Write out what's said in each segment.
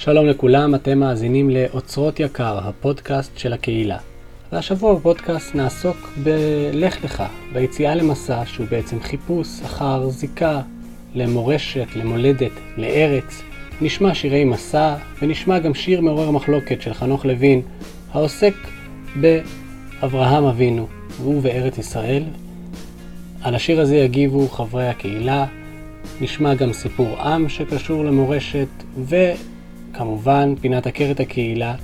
שלום לכולם, אתם מאזינים לאוצרות יקר, הפודקאסט של הקהילה. והשבוע בפודקאסט נעסוק בלך לך, ביציאה למסע שהוא בעצם חיפוש אחר זיקה למורשת, למולדת, לארץ. נשמע שירי מסע ונשמע גם שיר מעורר מחלוקת של חנוך לוין, העוסק באברהם אבינו, והוא בארץ ישראל. על השיר הזה יגיבו חברי הקהילה, נשמע גם סיפור עם שקשור למורשת, וכמובן פינת עקרת הקהילה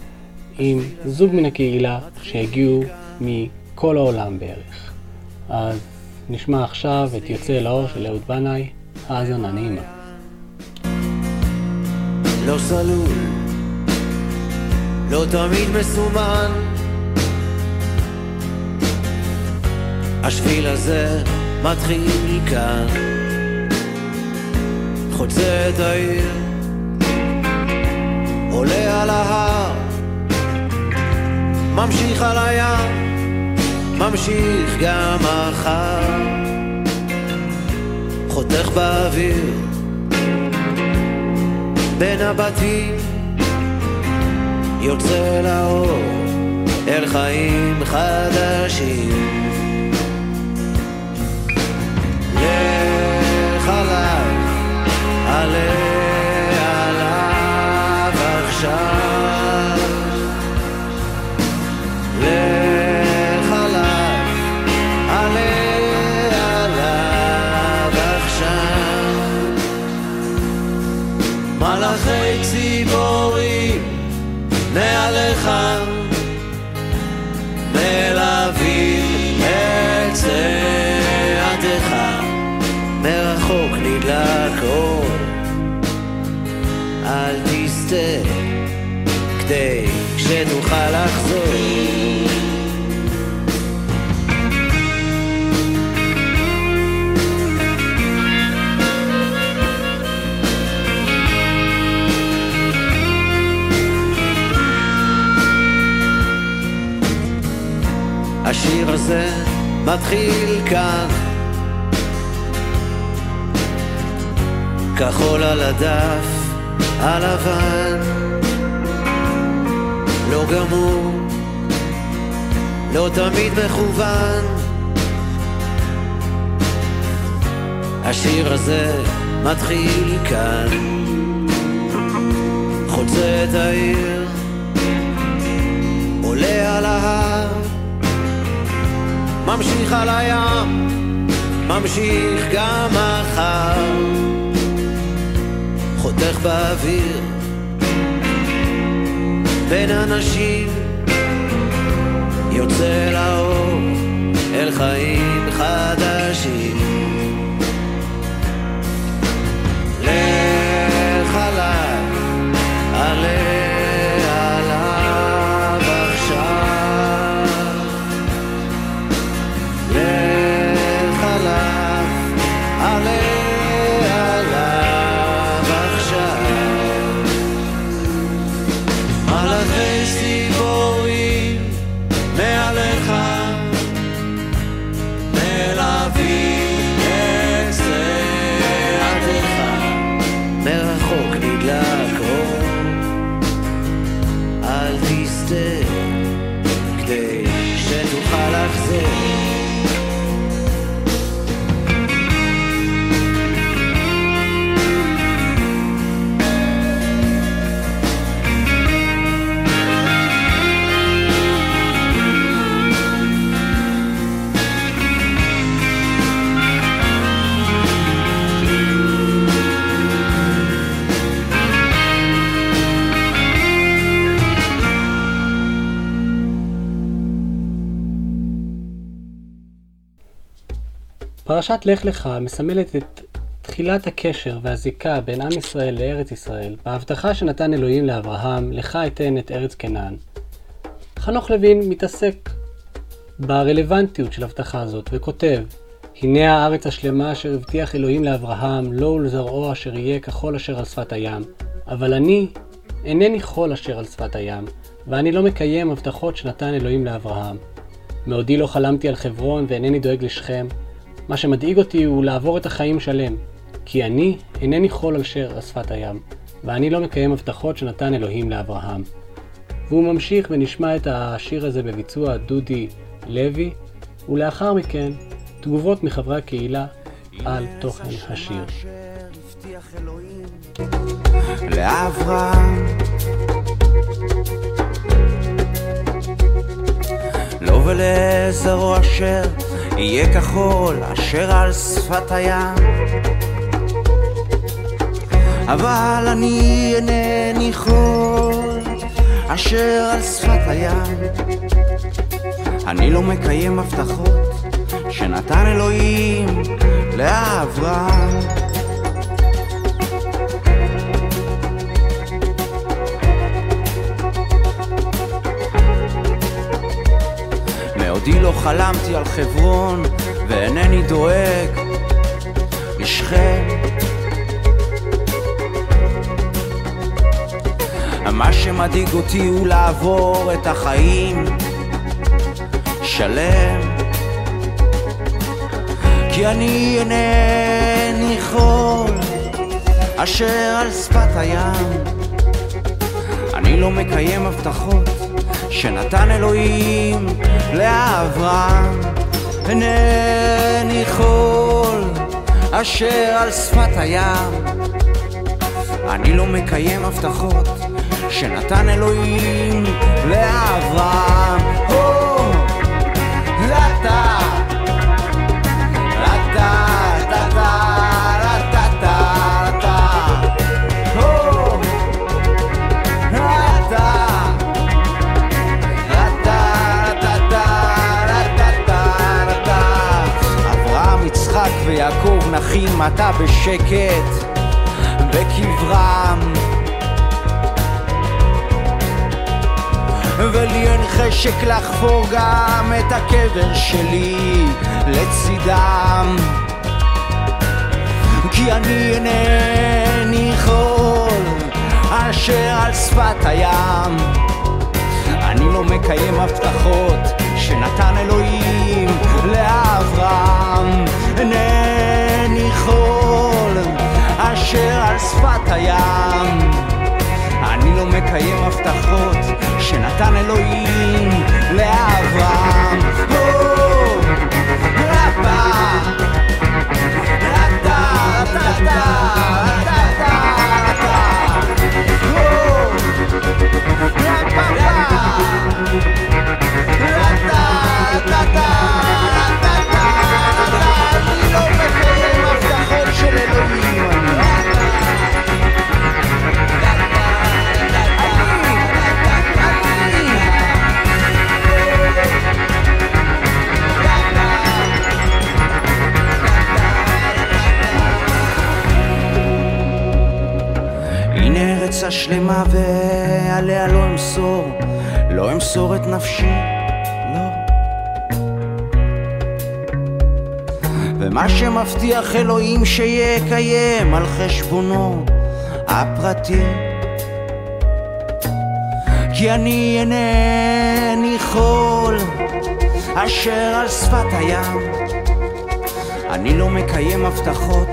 עם זוג מן הקהילה שהגיעו מכל העולם בערך. אז נשמע עכשיו את יוצא לאור של אהוד בנאי, האזנה נעימה. לא סלול, לא תמיד מסומן. השביל הזה מתחיל כאן, חוצה את העיר, עולה על ההר, ממשיך על הים, ממשיך גם מחר, חותך באוויר, בין הבתים, יוצא לאור, אל חיים חדשים. את העיר עולה על ההר ממשיך על הים ממשיך גם מחר. חותך באוויר בין אנשים יוצא לאור אל חיים חדשים פרשת לך לך מסמלת את תחילת הקשר והזיקה בין עם ישראל לארץ ישראל, בהבטחה שנתן אלוהים לאברהם, לך אתן את ארץ כנען. חנוך לוין מתעסק ברלוונטיות של הבטחה הזאת, וכותב, הנה הארץ השלמה אשר הבטיח אלוהים לאברהם, לו ולזרעו אשר יהיה ככל אשר על שפת הים. אבל אני אינני כל אשר על שפת הים, ואני לא מקיים הבטחות שנתן אלוהים לאברהם. מעודי לא חלמתי על חברון ואינני דואג לשכם. מה שמדאיג אותי הוא לעבור את החיים שלם, כי אני אינני חול על שר שפת הים, ואני לא מקיים הבטחות שנתן אלוהים לאברהם. והוא ממשיך ונשמע את השיר הזה בביצוע דודי לוי, ולאחר מכן תגובות מחברי הקהילה על תוכן השיר. לאברהם לא ולעזרו אשר יהיה כחול אשר על שפת הים. אבל אני אינני חול אשר על שפת הים. אני לא מקיים הבטחות שנתן אלוהים לאברהם מעודי לא חלמתי על חברון ואינני דואג לשכם מה שמדאיג אותי הוא לעבור את החיים שלם. כי אני אינני חול אשר על שפת הים. אני לא מקיים הבטחות שנתן אלוהים לאברהם אינני חול אשר על שפת הים אני לא מקיים הבטחות שנתן אלוהים לאברהם. נחים מטה בשקט בקברם. ולי אין חשק לחפור גם את הקבר שלי לצידם. כי אני אינני חול אשר על שפת הים. אני לא מקיים הבטחות שנתן אלוהים לאברהם. אינני חול אשר על שפת הים. אני לא מקיים הבטחות שנתן אלוהים לאברהם. שלמה ועליה לא אמסור, לא אמסור את נפשי, לא. ומה שמבטיח אלוהים שיקיים על חשבונו הפרטי. כי אני אינני חול אשר על שפת הים. אני לא מקיים הבטחות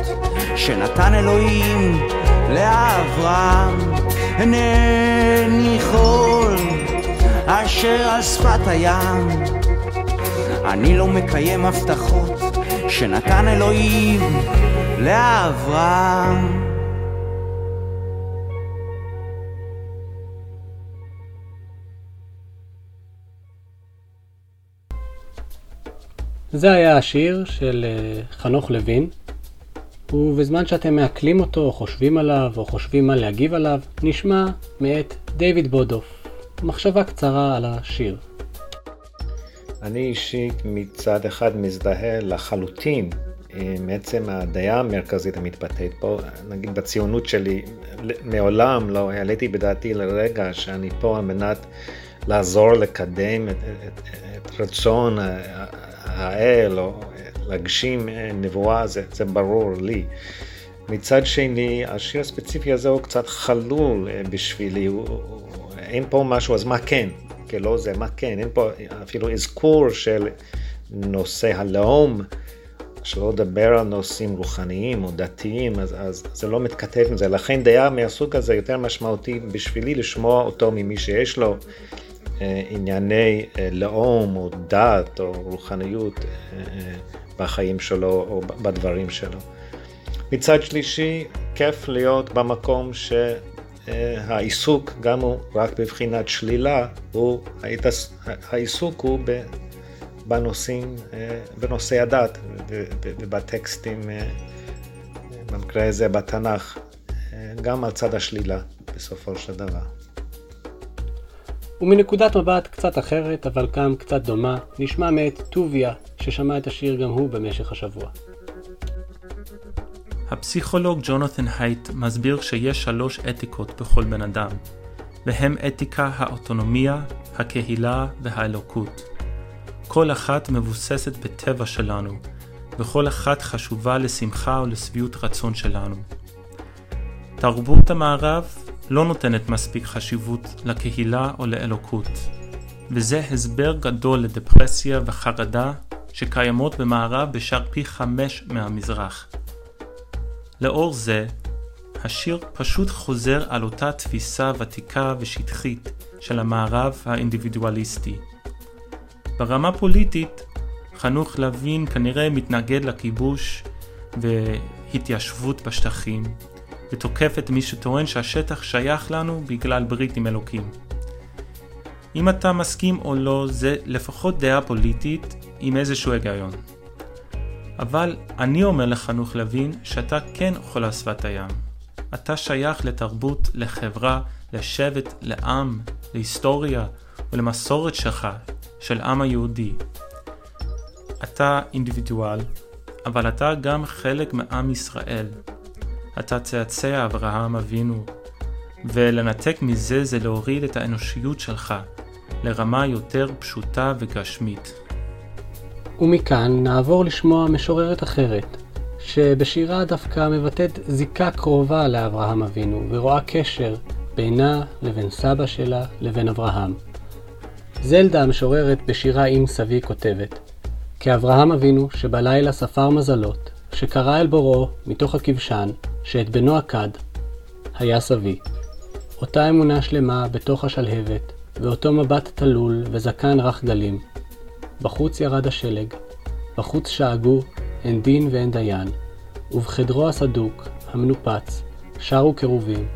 שנתן אלוהים לאברהם. אינני חול אשר על שפת הים. אני לא מקיים הבטחות שנתן אלוהים לאברהם. זה היה השיר של אה, חנוך לוין, ובזמן שאתם מעכלים אותו, או חושבים עליו, או חושבים מה להגיב עליו, נשמע מאת דיוויד בודוף. מחשבה קצרה על השיר. אני אישית מצד אחד מזדהה לחלוטין עם עצם הדעה המרכזית המתבטאת פה. נגיד בציונות שלי, מעולם לא העליתי בדעתי לרגע שאני פה על מנת לעזור לקדם את, את, את רצון האל או להגשים אה, נבואה זה, זה ברור לי. מצד שני, השיר הספציפי הזה הוא קצת חלול אה, בשבילי, הוא, אין פה משהו, אז מה כן? כי לא זה, מה כן? אין פה אפילו אזכור של נושא הלאום, שלא לדבר על נושאים רוחניים או דתיים, אז, אז זה לא מתכתב עם זה. לכן דעה מהסוג הזה יותר משמעותי בשבילי לשמוע אותו ממי שיש לו אה, ענייני לאום או דת או רוחניות בחיים שלו או בדברים שלו. מצד שלישי, כיף להיות במקום שהעיסוק, גם הוא רק בבחינת שלילה, הוא, העיסוק הוא בנושאים, אה, בנושאי הדת ובטקסטים, אה, במקרה הזה בתנ"ך, אה, גם על צד השלילה בסופו של דבר. ומנקודת מבט קצת אחרת, אבל גם קצת דומה, נשמע מאת טוביה, ששמע את השיר גם הוא במשך השבוע. הפסיכולוג ג'ונת'ן הייט מסביר שיש שלוש אתיקות בכל בן אדם, והם אתיקה האוטונומיה, הקהילה והאלוקות. כל אחת מבוססת בטבע שלנו, וכל אחת חשובה לשמחה ולשביעות רצון שלנו. תרבות המערב לא נותנת מספיק חשיבות לקהילה או לאלוקות, וזה הסבר גדול לדפרסיה וחרדה שקיימות במערב בשאר פי חמש מהמזרח. לאור זה, השיר פשוט חוזר על אותה תפיסה ותיקה ושטחית של המערב האינדיבידואליסטי. ברמה פוליטית, חנוך לוין כנראה מתנגד לכיבוש והתיישבות בשטחים, ותוקף את מי שטוען שהשטח שייך לנו בגלל ברית עם אלוקים. אם אתה מסכים או לא, זה לפחות דעה פוליטית עם איזשהו היגיון. אבל אני אומר לחנוך לוין שאתה כן חולה שפת הים. אתה שייך לתרבות, לחברה, לשבט, לעם, להיסטוריה ולמסורת שלך, של עם היהודי. אתה אינדיבידואל, אבל אתה גם חלק מעם ישראל. אתה צאצא אברהם אבינו, ולנתק מזה זה להוריד את האנושיות שלך לרמה יותר פשוטה וגשמית. ומכאן נעבור לשמוע משוררת אחרת, שבשירה דווקא מבטאת זיקה קרובה לאברהם אבינו, ורואה קשר בינה לבין סבא שלה לבין אברהם. זלדה המשוררת בשירה עם סבי כותבת כאברהם אבינו שבלילה ספר מזלות, שקרא אל בוראו מתוך הכבשן, שאת בנו עקד, היה סבי. אותה אמונה שלמה בתוך השלהבת, ואותו מבט תלול וזקן רך גלים, בחוץ ירד השלג, בחוץ שאגו אין דין ואין דיין, ובחדרו הסדוק, המנופץ, שרו קרובים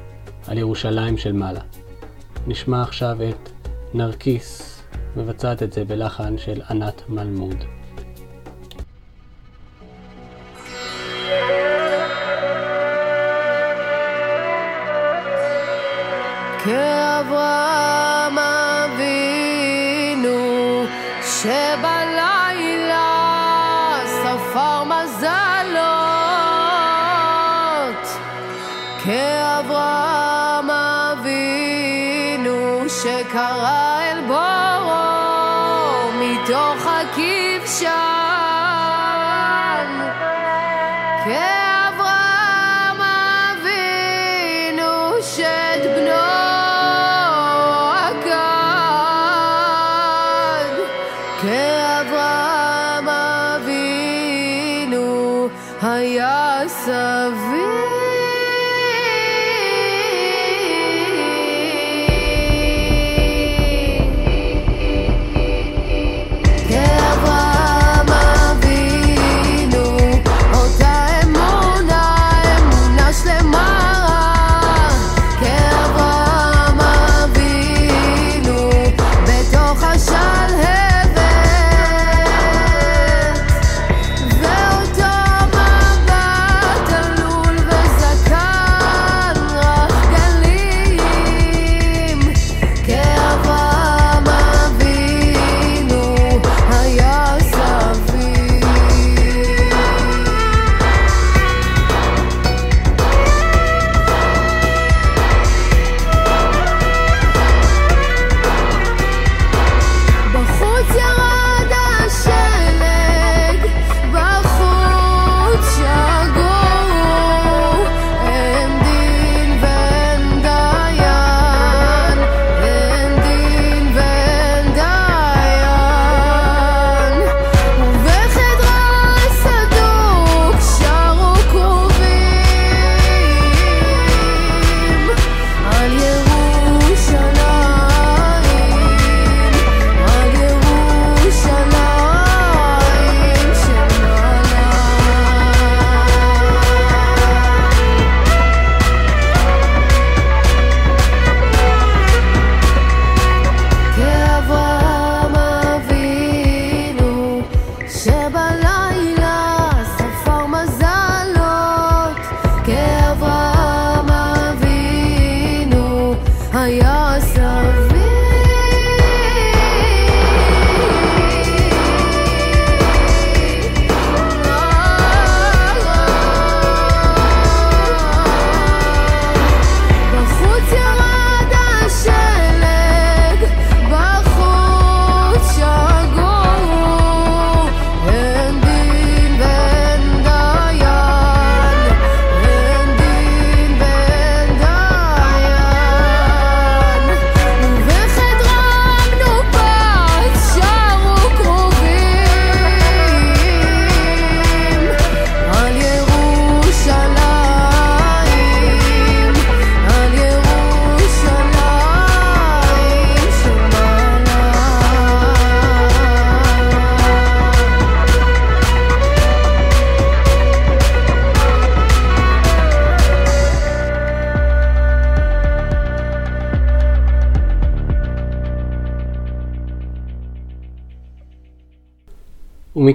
על ירושלים של מעלה. נשמע עכשיו את נרקיס, מבצעת את זה בלחן של ענת מלמוד. אבינו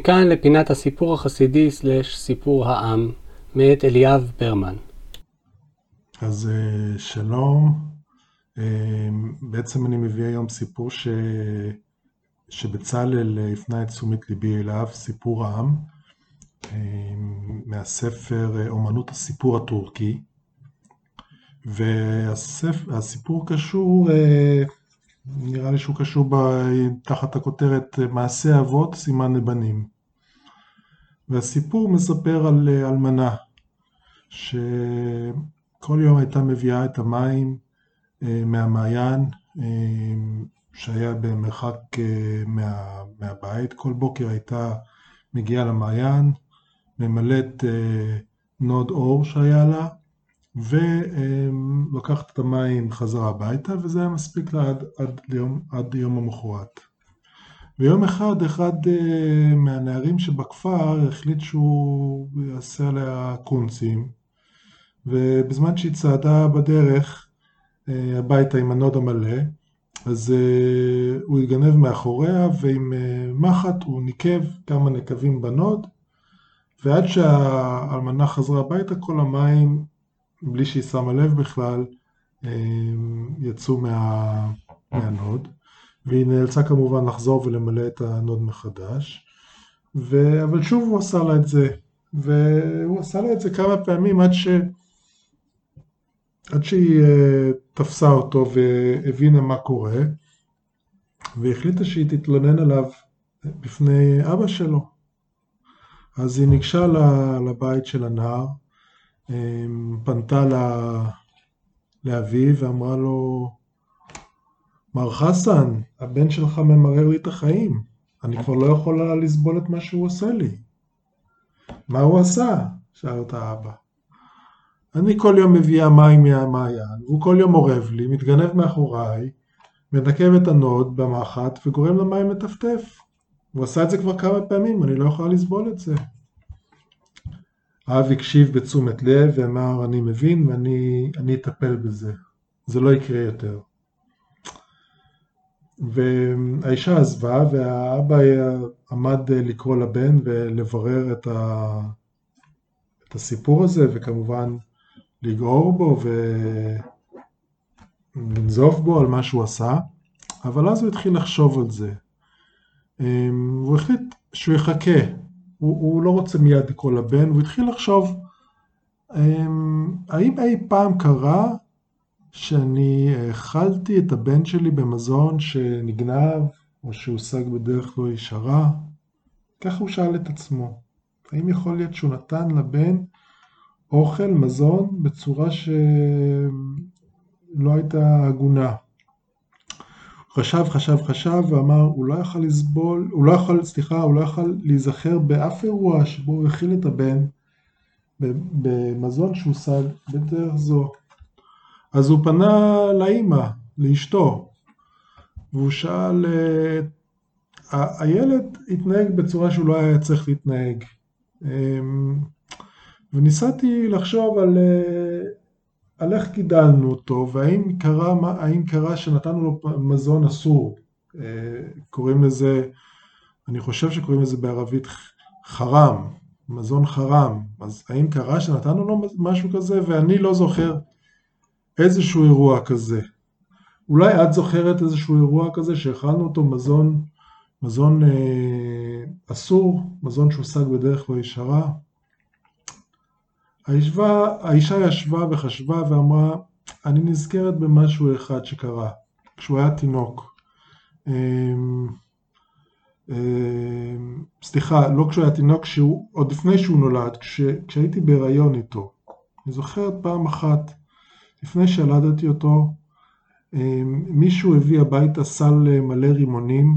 ומכאן לפינת הסיפור החסידי סלש סיפור העם, מאת אליאב ברמן. אז אה, שלום, אה, בעצם אני מביא היום סיפור ש... שבצלאל אה, הפנה את תשומת ליבי אליו, סיפור העם, מהספר אומנות הסיפור הטורקי, והסיפור קשור, נראה לי שהוא קשור ב- תחת הכותרת מעשה אבות סימן לבנים. והסיפור מספר על אה, אלמנה, ש... כל יום הייתה מביאה את המים אה, מהמעיין אה, שהיה במרחק מה, מהבית, כל בוקר הייתה מגיעה למעיין, ממלאת נוד אור שהיה לה, ולוקחת את המים חזרה הביתה, וזה היה מספיק לה עד, עד, ליום, עד יום המחרת. ויום אחד, אחד אה, מהנערים שבכפר החליט שהוא יעשה עליה קונצים, ובזמן שהיא צעדה בדרך אה, הביתה עם הנוד המלא, אז אה, הוא התגנב מאחוריה ועם מחט הוא ניקב כמה נקבים בנוד, ועד שהאלמנה חזרה הביתה כל המים, בלי שהיא שמה לב בכלל, אה, יצאו מה, מהנוד, והיא נאלצה כמובן לחזור ולמלא את הנוד מחדש, ו... אבל שוב הוא עשה לה את זה, והוא עשה לה את זה כמה פעמים עד ש... עד שהיא אה, תפסה אותו והבינה מה קורה, והחליטה שהיא תתלונן עליו בפני אבא שלו. אז היא ניגשה לבית של הנער, פנתה ל- לאביו ואמרה לו, מר חסן, הבן שלך ממרר לי את החיים, אני כבר לא יכולה לסבול את מה שהוא עושה לי. מה הוא עשה? שאל אותה האבא. אני כל יום מביאה מים מהמעיין, והוא כל יום אורב לי, מתגנב מאחוריי, מנקב את הנוד במחט וגורם למים לטפטף. הוא עשה את זה כבר כמה פעמים, אני לא יכולה לסבול את זה. האב הקשיב בתשומת לב ואמר, אני מבין ואני אני אטפל בזה. זה לא יקרה יותר. והאישה עזבה והאבא עמד לקרוא לבן ולברר את, ה... את הסיפור הזה וכמובן לגעור בו ולנזוף בו על מה שהוא עשה, אבל אז הוא התחיל לחשוב על זה. אמ, הוא החליט שהוא יחכה, הוא, הוא לא רוצה מיד לקרוא לבן, הוא התחיל לחשוב אמ, האם אי פעם קרה שאני האכלתי את הבן שלי במזון שנגנב או שהושג בדרך לא ישרה? ככה הוא שאל את עצמו. האם יכול להיות שהוא נתן לבן אוכל, מזון, בצורה שלא הייתה הגונה? חשב, חשב, חשב ואמר, הוא לא יכול לסבול, הוא לא יכול, סליחה, הוא לא יכול להיזכר באף אירוע שבו הוא הכיל את הבן במזון שהושג בדרך זו. אז הוא פנה לאימא, לאשתו, והוא שאל, הילד התנהג בצורה שהוא לא היה צריך להתנהג. אמ, וניסיתי לחשוב על, אה, על איך גידלנו אותו, והאם קרה, מה- קרה שנתנו לו מזון אסור. אה, קוראים לזה, אני חושב שקוראים לזה בערבית חרם, מזון חרם. אז האם קרה שנתנו לו משהו כזה? ואני לא זוכר איזשהו אירוע כזה. אולי את זוכרת איזשהו אירוע כזה שהכלנו אותו מזון, מזון אה, אסור, מזון שהושג בדרך לא ישרה. הישבה, האישה ישבה וחשבה ואמרה, אני נזכרת במשהו אחד שקרה, כשהוא היה תינוק. אמ, אמ, סליחה, לא כשהוא היה תינוק, שהוא, עוד לפני שהוא נולד, כש, כשהייתי בהיריון איתו. אני זוכרת פעם אחת, לפני שילדתי אותו, אמ, מישהו הביא הביתה סל אה, מלא רימונים,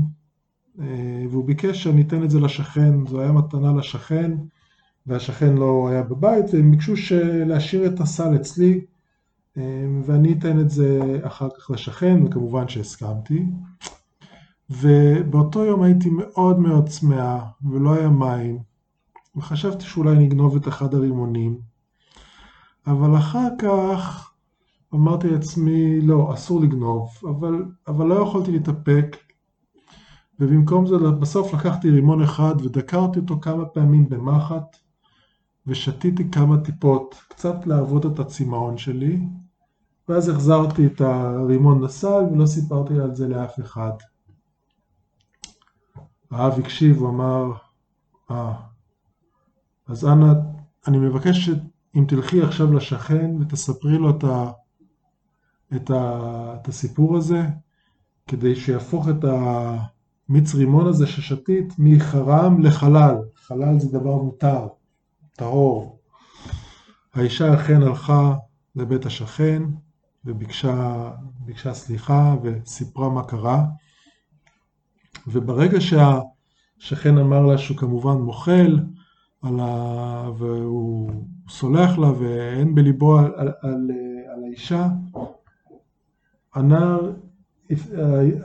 אה, והוא ביקש שאני אתן את זה לשכן, זו הייתה מתנה לשכן, והשכן לא היה בבית, והם ביקשו להשאיר את הסל אצלי, אמ, ואני אתן את זה אחר כך לשכן, וכמובן שהסכמתי. ובאותו יום הייתי מאוד מאוד צמאה, ולא היה מים, וחשבתי שאולי נגנוב את אחד הרימונים, אבל אחר כך אמרתי לעצמי, לא, אסור לגנוב, אבל, אבל לא יכולתי להתאפק, ובמקום זה בסוף לקחתי רימון אחד ודקרתי אותו כמה פעמים במחט, ושתיתי כמה טיפות, קצת להרוות את הצמאון שלי, ואז החזרתי את הרימון לסל ולא סיפרתי על זה לאף אחד. האב הקשיב, הוא אמר, אה, אז אנא, אני מבקש שאם תלכי עכשיו לשכן ותספרי לו את, ה, את, ה, את הסיפור הזה, כדי שיהפוך את המיץ רימון הזה ששתית מחרם לחלל. חלל זה דבר מותר, טהור. האישה אכן הלכה לבית השכן וביקשה ביקשה סליחה וסיפרה מה קרה. וברגע שהשכן אמר לה שהוא כמובן מוחל על ה... והוא סולח לה ואין בליבו על, על, על, על האישה, הנער,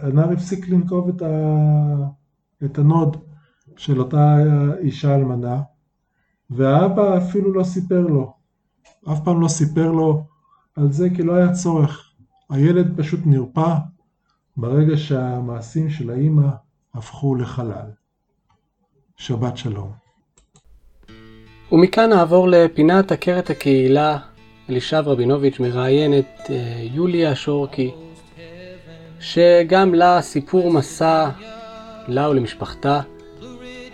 הנער הפסיק לנקוב את, ה, את הנוד של אותה אישה אלמנה, והאבא אפילו לא סיפר לו, אף פעם לא סיפר לו על זה כי לא היה צורך. הילד פשוט נרפא ברגע שהמעשים של האימא הפכו לחלל. שבת שלום. ומכאן נעבור לפינת עקרת הקהילה. אלישב רבינוביץ' מראיין את אה, יוליה שורקי, שגם לה סיפור מסע, לה ולמשפחתה.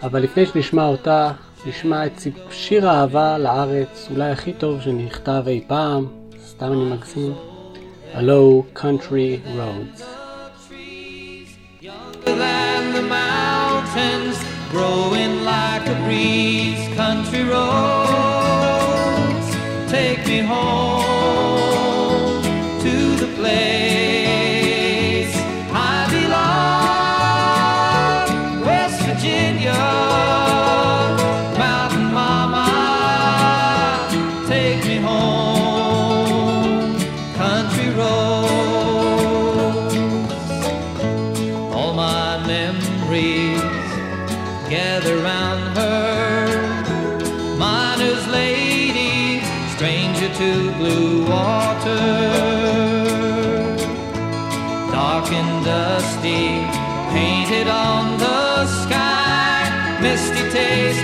אבל לפני שנשמע אותה, נשמע את שיר האהבה לארץ, אולי הכי טוב שנכתב אי פעם, סתם אני מגזים, הלו Country Roads. growing like a breeze. Country roads, take me home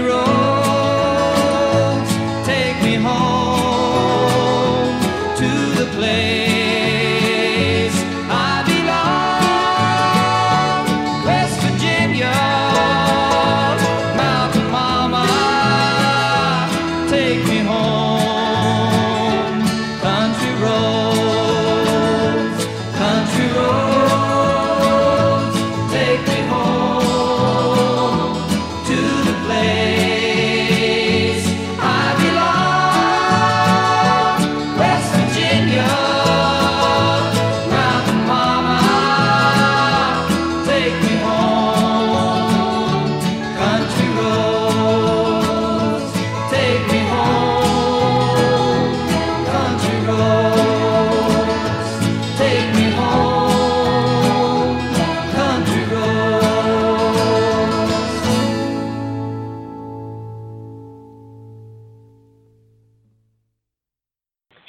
road.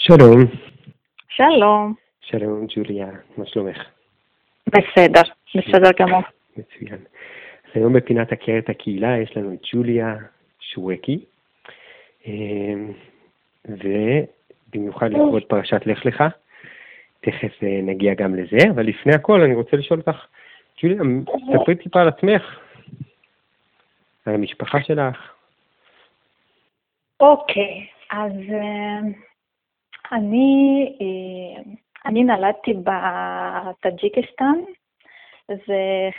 שלום, שלום. שלום ג'וליה, מה שלומך? בסדר, בסדר גמור. מצוין. אז היום בפינת את הקהילה יש לנו את ג'וליה שווקי, אמ, ובמיוחד לכבוד פרשת לך לך, תכף אה, נגיע גם לזה, אבל לפני הכל אני רוצה לשאול אותך, ג'וליה, ספרי טיפה על עצמך, על המשפחה שלך. אוקיי, אז אה, אני, אה, אני נולדתי בטאג'יקיסטן, זה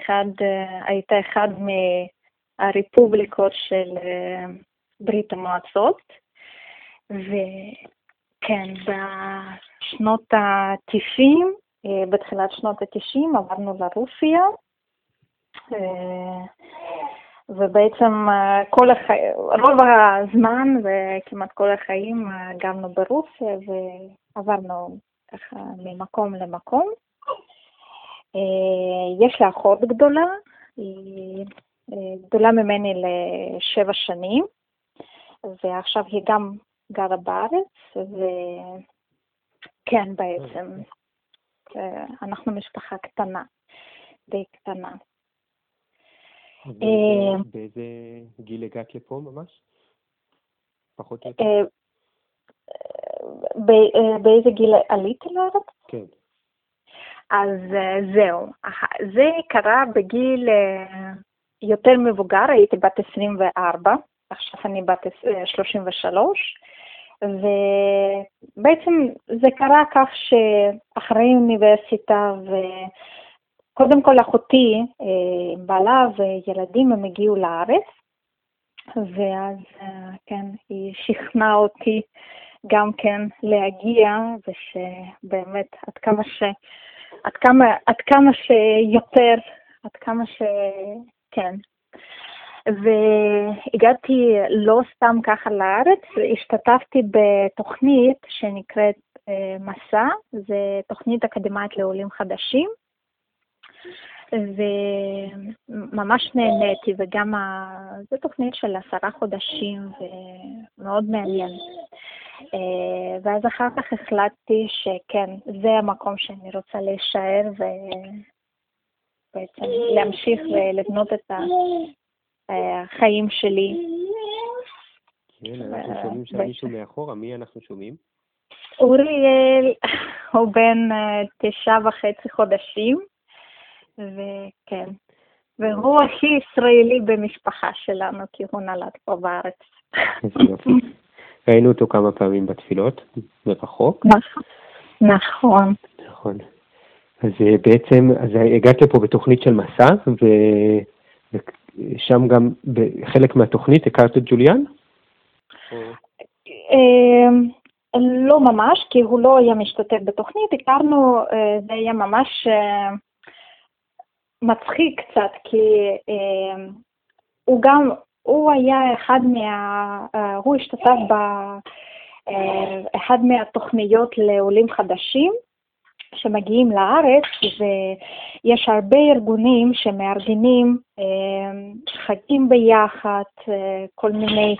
אה, הייתה אחד מהרפובליקות של אה, ברית המועצות, וכן, בשנות ה-90, בתחילת שנות ה-90 עברנו לרוסיה, ובעצם אה, כל החיים, רוב הזמן וכמעט כל החיים אה, גרנו ברוסיה ועברנו ככה ממקום למקום. אה, יש לי אחות גדולה, היא גדולה ממני לשבע שנים, ועכשיו היא גם גרה בארץ, וכן בעצם, אנחנו משפחה קטנה, די קטנה. אה, באיזה גיל הגעת לפה ממש? פחות או יותר? אה, אה, באיזה גיל עליתי לארץ? כן. אז זהו, זה קרה בגיל יותר מבוגר, הייתי בת 24, עכשיו אני בת אה, 33, ובעצם זה קרה כך שאחרי אוניברסיטה, וקודם כל אחותי, אה, בעלה וילדים, הם הגיעו לארץ, ואז אה, כן, היא שכנעה אותי גם כן להגיע, ושבאמת עד כמה ש... עד כמה, עד כמה שיותר, עד כמה ש... כן. והגעתי לא סתם ככה לארץ, השתתפתי בתוכנית שנקראת אה, מסע, זה תוכנית אקדמית לעולים חדשים, וממש נהניתי, וגם ה... זו תוכנית של עשרה חודשים, ומאוד מעניין. אה, ואז אחר כך החלטתי שכן, זה המקום שאני רוצה להישאר ובעצם להמשיך ולבנות את החיים שלי. כן, אנחנו אה, שומעים שם. מישהו מאחורה, מי אנחנו שומעים? אוריאל הוא בן אה, תשעה וחצי חודשים, וכן, והוא הכי ישראלי במשפחה שלנו, כי הוא נולד פה בארץ. ראינו אותו כמה פעמים בתפילות, מרחוק. נכון. נכון. נכון. אז אה, בעצם, אז הגעת לפה בתוכנית של מסע, ו- ושם גם, בחלק מהתוכנית הכרת את ג'וליאן? אמ, לא ממש, כי הוא לא היה משתתף בתוכנית, הכרנו, אה, זה היה ממש אה, מצחיק קצת, כי אה, הוא גם, הוא היה אחד מה... אה, הוא השתתף באחד מהתוכניות לעולים חדשים שמגיעים לארץ, ויש הרבה ארגונים שמארגנים אה, חגים ביחד, אה, כל מיני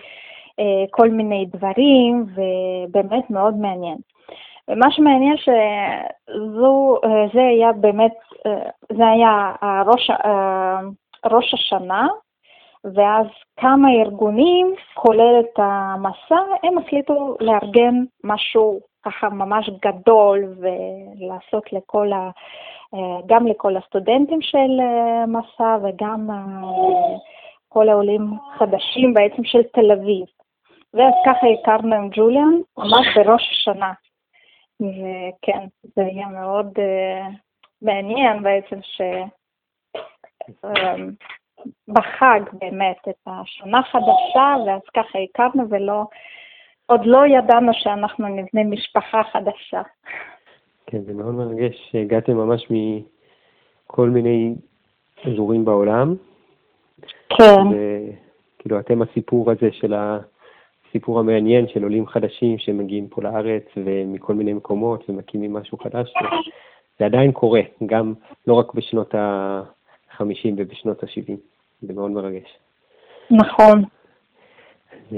אה, כל מיני דברים, ובאמת מאוד מעניין. ומה שמעניין שזו, אה, זה היה באמת, אה, זה היה הראש, אה, ראש השנה, ואז כמה ארגונים, כולל את המסע, הם החליטו לארגן משהו ככה ממש גדול ולעשות לכל ה... גם לכל הסטודנטים של מסע וגם כל העולים חדשים בעצם של תל אביב. ואז ככה הכרנו עם ג'וליאן, ממש בראש השנה. וכן, זה היה מאוד uh, מעניין בעצם ש... um, בחג באמת את השנה חדשה, ואז ככה הכרנו ולא, עוד לא ידענו שאנחנו נבנה משפחה חדשה. כן, זה מאוד מרגש שהגעתם ממש מכל מיני אזורים בעולם. כן. וכאילו אתם הסיפור הזה של הסיפור המעניין של עולים חדשים שמגיעים פה לארץ ומכל מיני מקומות ומקימים משהו חדש. זה עדיין קורה, גם לא רק בשנות ה-50 ובשנות ה-70. זה מאוד מרגש. נכון. אז,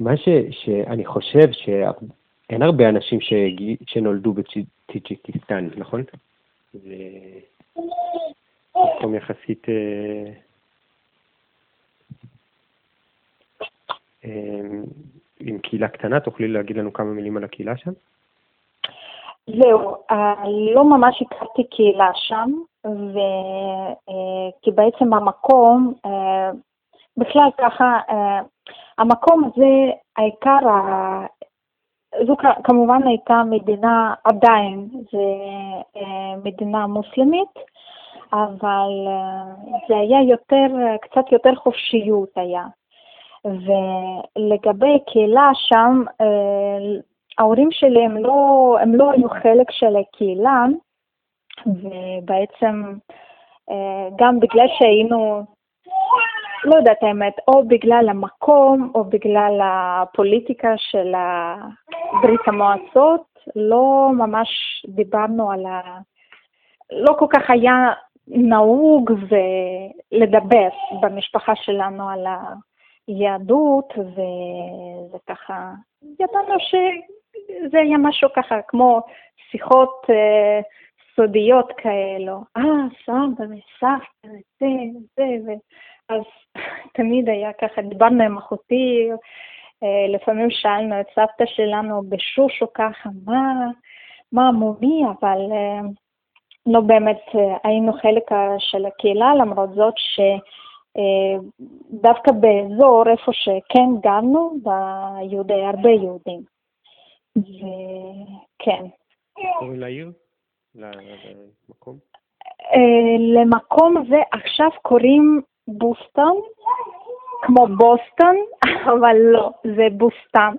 מה ש, שאני חושב אין הרבה אנשים שהגיע, שנולדו בטאג'יקיסטן, נכון? זה מקום יחסית... אה, עם קהילה קטנה, תוכלי להגיד לנו כמה מילים על הקהילה שם? זהו, אה, לא ממש הכרתי קהילה שם, ו... אה, כי בעצם המקום, אה, בכלל ככה, אה, המקום הזה, העיקר, זו כמובן הייתה מדינה, עדיין, זה אה, מדינה מוסלמית, אבל אה, זה היה יותר, קצת יותר חופשיות היה. ולגבי קהילה שם, אה, ההורים שלי הם לא, הם לא היו חלק של הקהילה, ובעצם אה, גם בגלל שהיינו, לא יודעת האמת, או בגלל המקום או בגלל הפוליטיקה של ה- ברית המועצות, לא ממש דיברנו על ה... לא כל כך היה נהוג לדבר במשפחה שלנו על היהדות, וזה ככה, ידענו שזה היה משהו ככה כמו שיחות אה, סודיות כאלו. אה, סבא וסבתא וזה וזה, ו... אז תמיד היה ככה, דיברנו עם אחותי, אה, לפעמים שאלנו את סבתא שלנו בשושו ככה, מה, מה המומי, אבל אה, לא באמת אה, היינו חלק של הקהילה, למרות זאת שדווקא באזור איפה שכן גרנו, ביהודי, הרבה יהודים. וכן. קוראים לעיר? למקום? אה, למקום הזה עכשיו קוראים בוסטון, כמו בוסטון, אבל לא, זה בוסטן.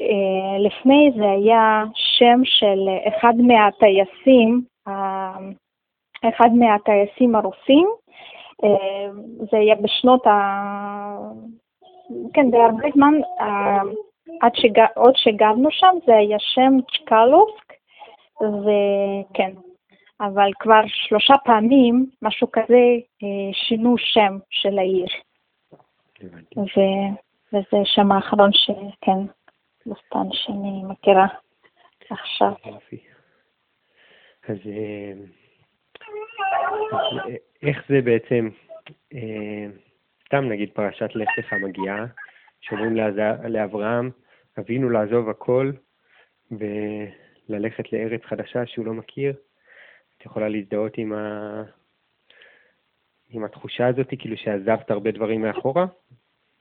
ולפני זה היה שם של אחד מהטייסים, אה, אחד מהטייסים הרוסים, אה, זה היה בשנות ה... כן, זה הרבה זמן, אה, עד שג... עוד שגרנו שם, זה היה שם צ'קלובסק, וכן, אבל כבר שלושה פעמים, משהו כזה, אה, שינו שם של העיר. ו... וזה השם האחרון שכן, בוסטן שאני מכירה עכשיו. אז איך זה בעצם, אה, סתם נגיד פרשת לך לך מגיעה, שאומרים לאברהם, אבינו לעזוב הכל וללכת לארץ חדשה שהוא לא מכיר. את יכולה להזדהות עם, ה... עם התחושה הזאת, כאילו שעזבת הרבה דברים מאחורה?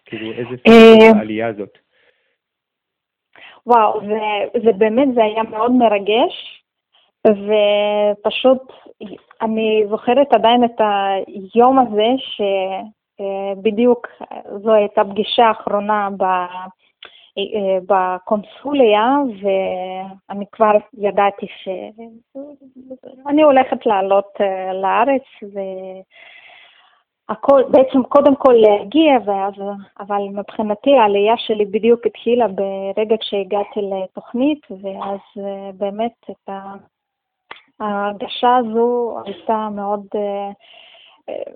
כאילו איזה אה, סיפור העלייה הזאת? וואו, זה, זה באמת, זה היה מאוד מרגש, ופשוט אני זוכרת עדיין את היום הזה, שבדיוק זו הייתה פגישה האחרונה ב, אה, בקונסוליה, ואני כבר ידעתי שאני הולכת לעלות אה, לארץ, ו... הכל, בעצם קודם כל להגיע, ואז, אבל מבחינתי העלייה שלי בדיוק התחילה ברגע שהגעתי לתוכנית, ואז אה, באמת את ה- ההרגשה הזו הייתה מאוד, אה, אה,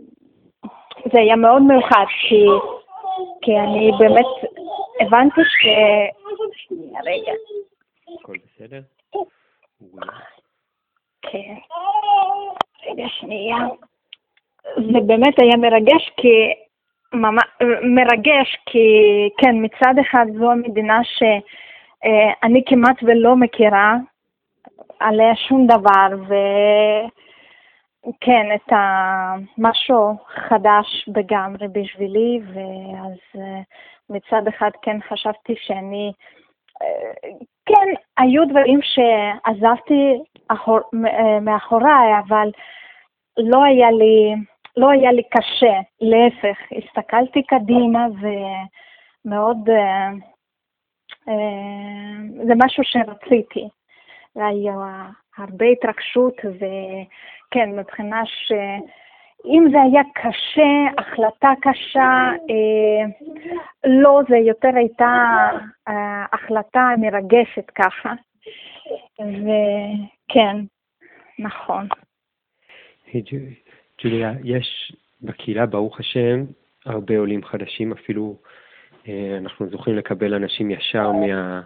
זה היה מאוד מיוחד, כי, כי אני באמת הבנתי ש... שנייה, רגע, הכל בסדר? כן, רגע שנייה. זה באמת היה מרגש כי, מרגש כי, כן, מצד אחד זו המדינה שאני כמעט ולא מכירה עליה שום דבר, וכן, את המשהו חדש לגמרי בשבילי, ואז אה, מצד אחד כן חשבתי שאני, אה, כן, היו דברים שעזבתי אחור, אה, מאחוריי, אבל לא היה לי, לא היה לי קשה, להפך, הסתכלתי קדימה ומאוד, זה משהו שרציתי. היה הרבה התרגשות וכן, מבחינה שאם זה היה קשה, החלטה קשה, אה, לא, זה יותר הייתה אה, החלטה מרגשת ככה. וכן, נכון. ג'ו- ג'וליה, יש בקהילה, ברוך השם, הרבה עולים חדשים, אפילו אה, אנחנו זוכים לקבל אנשים ישר מה,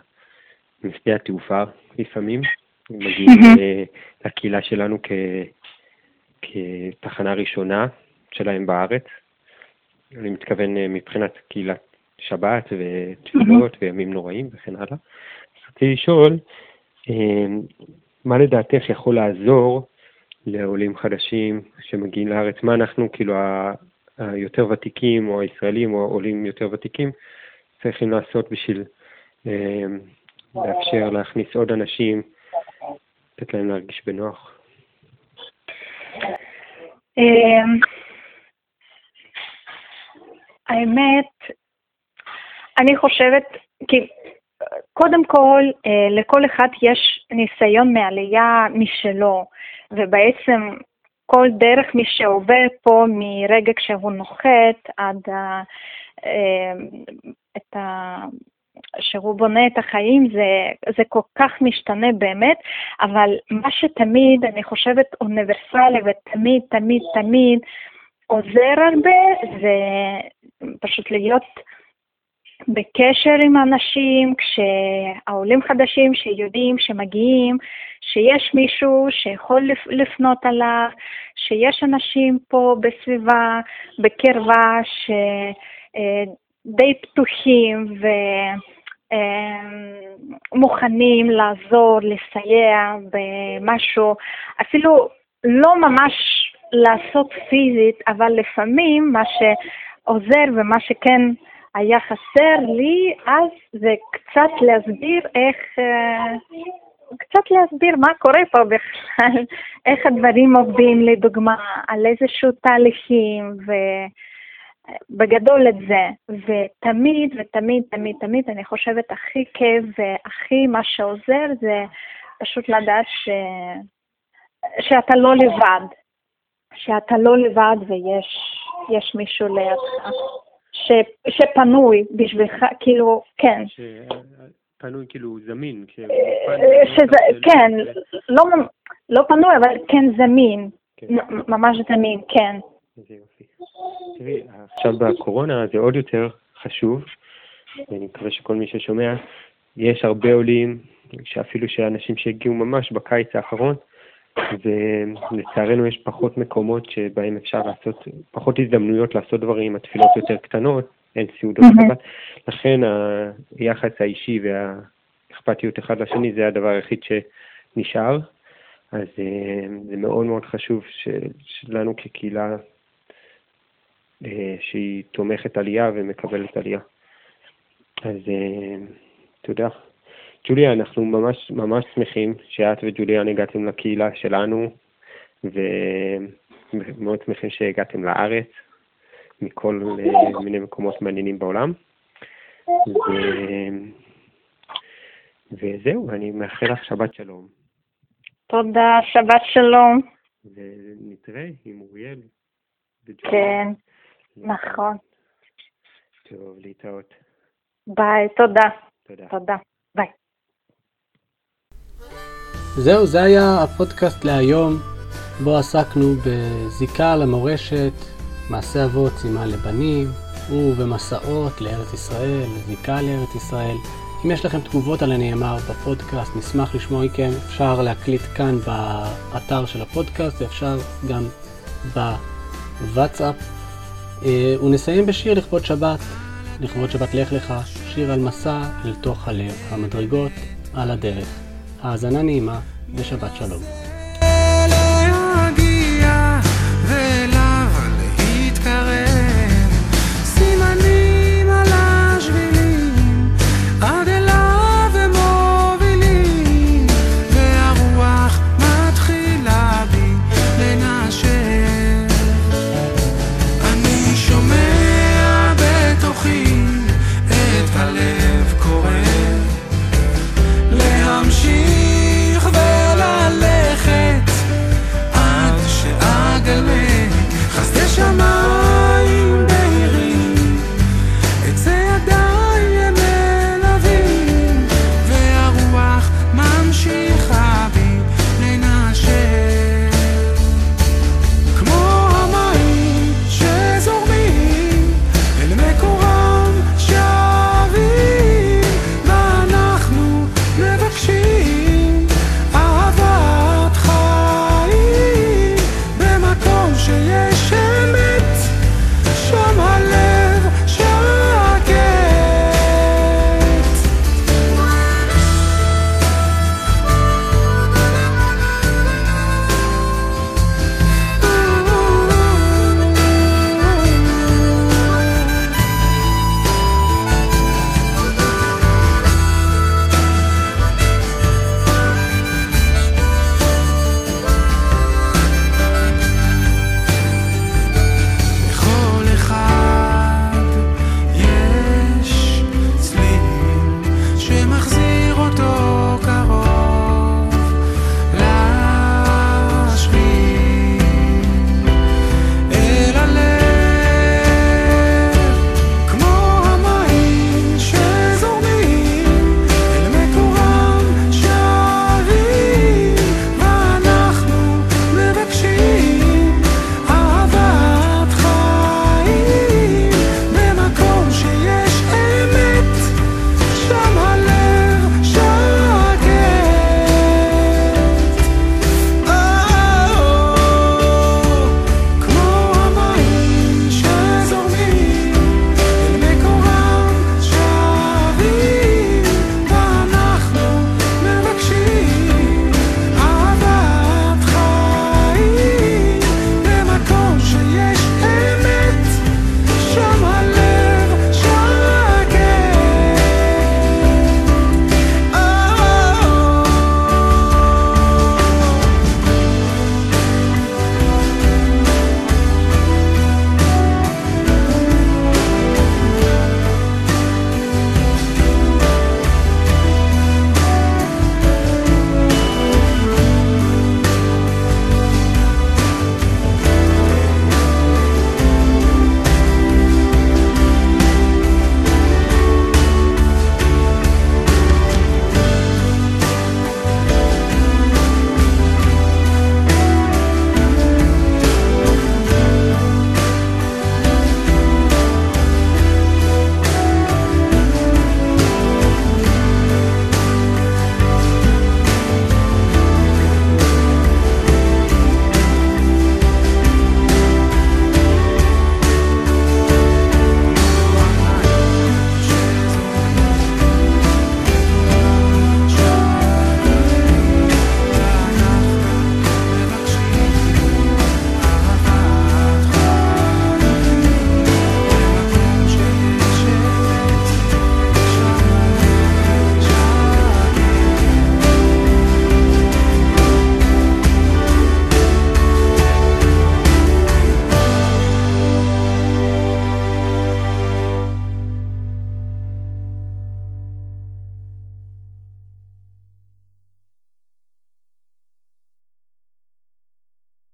משדה התעופה לפעמים, מגיעים לקהילה שלנו כ, כתחנה ראשונה שלהם בארץ. אני מתכוון אה, מבחינת קהילת שבת ותפילות וימים נוראים וכן הלאה. רציתי לשאול, אה, מה לדעתך יכול לעזור לעולים חדשים שמגיעים לארץ? מה אנחנו, כאילו, היותר ותיקים או הישראלים או עולים יותר ותיקים צריכים לעשות בשביל אה, לאפשר להכניס עוד אנשים, לתת להם להרגיש בנוח? אמ, האמת, אני חושבת, כי קודם כל, אה, לכל אחד יש ניסיון מעלייה משלו, ובעצם כל דרך מי שעובר פה מרגע כשהוא נוחת עד ה, אה, את ה, שהוא בונה את החיים, זה, זה כל כך משתנה באמת, אבל מה שתמיד, אני חושבת, אוניברסלי ותמיד, תמיד, תמיד עוזר הרבה, זה פשוט להיות בקשר עם אנשים, כשהעולים חדשים שיודעים שמגיעים, שיש מישהו שיכול לפ- לפנות עליו, שיש אנשים פה בסביבה, בקרבה, שדי פתוחים ומוכנים לעזור, לסייע במשהו, אפילו לא ממש לעשות פיזית, אבל לפעמים מה שעוזר ומה שכן היה חסר לי אז זה קצת להסביר איך, אה, קצת להסביר מה קורה פה בכלל, איך הדברים עובדים לדוגמה, על איזשהו תהליכים ובגדול את זה. ותמיד ותמיד תמיד תמיד אני חושבת הכי כיף והכי מה שעוזר זה פשוט לדעת ש... שאתה לא לבד, שאתה לא לבד ויש יש מישהו לידך. ש, שפנוי בשבילך, כאילו, כן. שפנוי כאילו זמין. כש- אה, שזה, כן, לא, ממ- לא פנוי, אבל כן זמין. כן. ממש זמין, כן. איזה יופי. תראי, עכשיו בקורונה זה עוד יותר חשוב, ואני מקווה שכל מי ששומע, יש הרבה עולים, שאפילו שאנשים שהגיעו ממש בקיץ האחרון, ולצערנו יש פחות מקומות שבהם אפשר לעשות, פחות הזדמנויות לעשות דברים, התפילות יותר קטנות, אין סעודות. שבת, לכן היחס האישי והאכפתיות אחד לשני זה הדבר היחיד שנשאר, אז אה, זה מאוד מאוד חשוב שלנו כקהילה שהיא תומכת עלייה ומקבלת עלייה. אז אה, תודה. ג'וליה, אנחנו ממש ממש שמחים שאת וג'וליאן הגעתם לקהילה שלנו, ומאוד שמחים שהגעתם לארץ, מכל אה, מיני מקומות מעניינים בעולם. ו... וזהו, אני מאחל לך שבת שלום, תודה, שבת שלום. ונתראה עם אוריאל. כן, נכון. טוב, להתראות. ביי, תודה. תודה. תודה. ביי. זהו, זה היה הפודקאסט להיום, בו עסקנו בזיקה למורשת, מעשה אבות סימן לבנים, ובמסעות לארץ ישראל, זיקה לארץ ישראל. אם יש לכם תגובות על הנאמר בפודקאסט, נשמח לשמוע מכם. אפשר להקליט כאן באתר של הפודקאסט, ואפשר גם בוואטסאפ. אה, ונסיים בשיר לכבוד שבת, לכבוד שבת לך לך, שיר על מסע אל תוך הלב, המדרגות על הדרך. האזנה נעימה ושבת שלום.